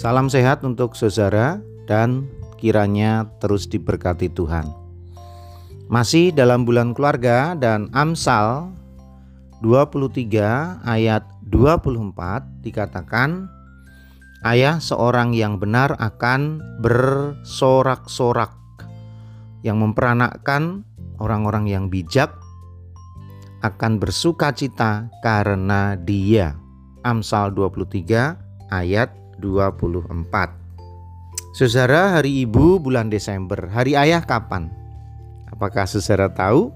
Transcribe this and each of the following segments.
Salam sehat untuk saudara dan kiranya terus diberkati Tuhan. Masih dalam bulan keluarga dan Amsal 23 ayat 24 dikatakan ayah seorang yang benar akan bersorak-sorak yang memperanakkan orang-orang yang bijak akan bersuka cita karena dia. Amsal 23 ayat 24. Saudara, hari Ibu bulan Desember, hari Ayah kapan? Apakah saudara tahu?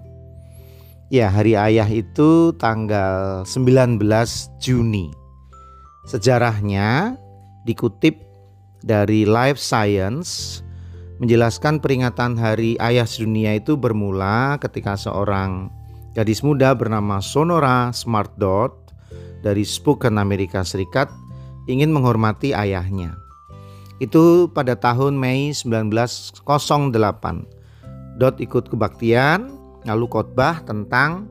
Ya, hari Ayah itu tanggal 19 Juni. Sejarahnya dikutip dari Life Science menjelaskan peringatan Hari Ayah Sedunia itu bermula ketika seorang gadis muda bernama Sonora Smart Dot dari Spokane Amerika Serikat ingin menghormati ayahnya. Itu pada tahun Mei 1908. Dot ikut kebaktian, lalu khotbah tentang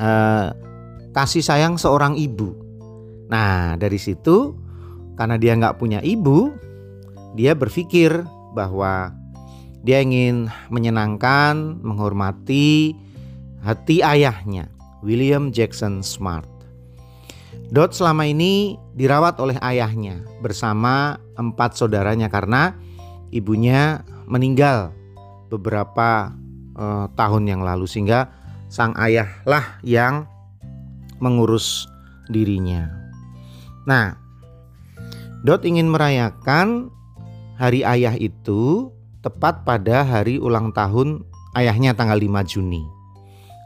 uh, kasih sayang seorang ibu. Nah dari situ karena dia nggak punya ibu, dia berpikir bahwa dia ingin menyenangkan, menghormati hati ayahnya, William Jackson Smart. Dot selama ini dirawat oleh ayahnya bersama empat saudaranya karena ibunya meninggal beberapa uh, tahun yang lalu sehingga sang ayahlah yang mengurus dirinya. Nah, Dot ingin merayakan hari ayah itu tepat pada hari ulang tahun ayahnya tanggal 5 Juni.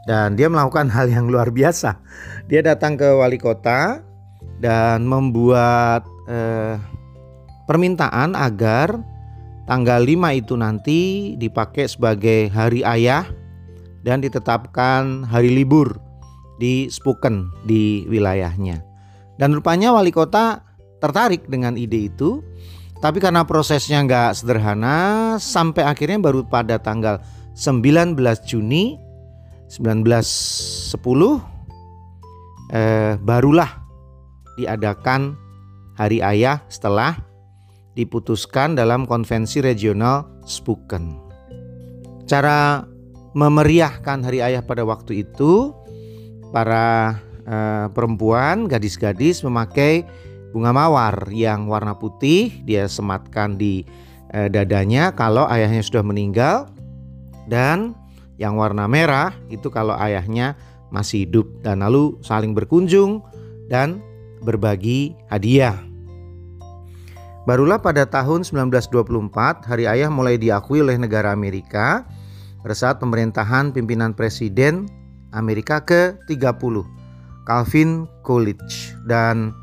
Dan dia melakukan hal yang luar biasa. Dia datang ke wali kota dan membuat eh, permintaan agar tanggal 5 itu nanti dipakai sebagai hari ayah dan ditetapkan hari libur di Spuken di wilayahnya. Dan rupanya wali kota tertarik dengan ide itu, tapi karena prosesnya nggak sederhana, sampai akhirnya baru pada tanggal 19 Juni 1910 eh, barulah diadakan Hari Ayah setelah diputuskan dalam konvensi regional Spuken. Cara memeriahkan Hari Ayah pada waktu itu para eh, perempuan, gadis-gadis memakai bunga mawar yang warna putih dia sematkan di eh, dadanya kalau ayahnya sudah meninggal dan yang warna merah itu kalau ayahnya masih hidup. Dan lalu saling berkunjung dan berbagi hadiah. Barulah pada tahun 1924 Hari Ayah mulai diakui oleh negara Amerika pada saat pemerintahan pimpinan Presiden Amerika ke-30 Calvin Coolidge. Dan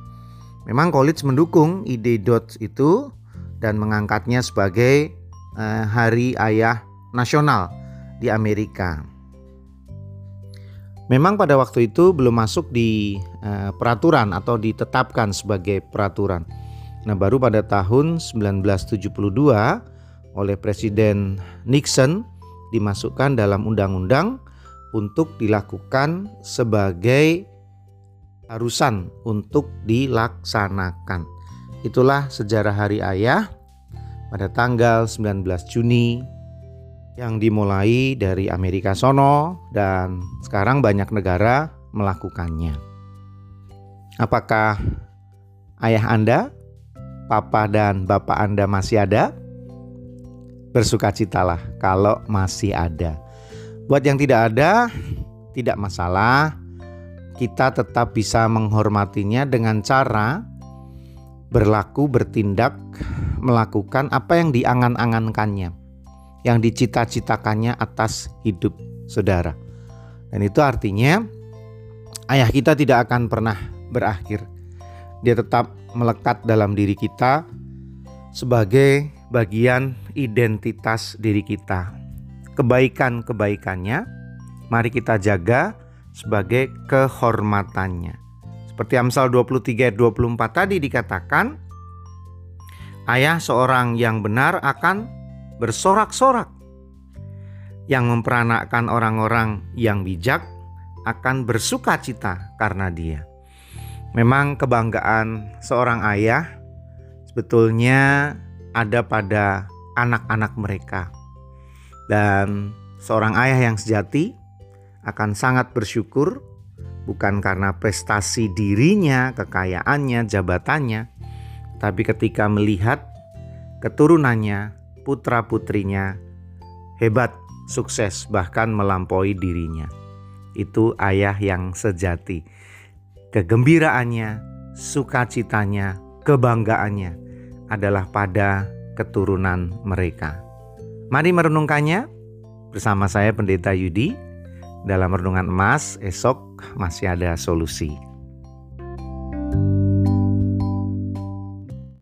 memang Coolidge mendukung ide Dodge itu dan mengangkatnya sebagai eh, Hari Ayah Nasional di Amerika. Memang pada waktu itu belum masuk di uh, peraturan atau ditetapkan sebagai peraturan. Nah, baru pada tahun 1972 oleh Presiden Nixon dimasukkan dalam undang-undang untuk dilakukan sebagai harusan untuk dilaksanakan. Itulah sejarah Hari Ayah pada tanggal 19 Juni yang dimulai dari Amerika sono dan sekarang banyak negara melakukannya. Apakah ayah Anda, papa dan bapak Anda masih ada? Bersukacitalah kalau masih ada. Buat yang tidak ada, tidak masalah. Kita tetap bisa menghormatinya dengan cara berlaku, bertindak, melakukan apa yang diangan-angankannya yang dicita-citakannya atas hidup saudara. Dan itu artinya ayah kita tidak akan pernah berakhir. Dia tetap melekat dalam diri kita sebagai bagian identitas diri kita. Kebaikan-kebaikannya mari kita jaga sebagai kehormatannya. Seperti Amsal 23 ayat 24 tadi dikatakan, ayah seorang yang benar akan bersorak-sorak. Yang memperanakkan orang-orang yang bijak akan bersuka cita karena dia. Memang kebanggaan seorang ayah sebetulnya ada pada anak-anak mereka. Dan seorang ayah yang sejati akan sangat bersyukur bukan karena prestasi dirinya, kekayaannya, jabatannya, tapi ketika melihat keturunannya, putra-putrinya hebat, sukses, bahkan melampaui dirinya. Itu ayah yang sejati. Kegembiraannya, sukacitanya, kebanggaannya adalah pada keturunan mereka. Mari merenungkannya bersama saya Pendeta Yudi dalam renungan emas esok masih ada solusi. thank you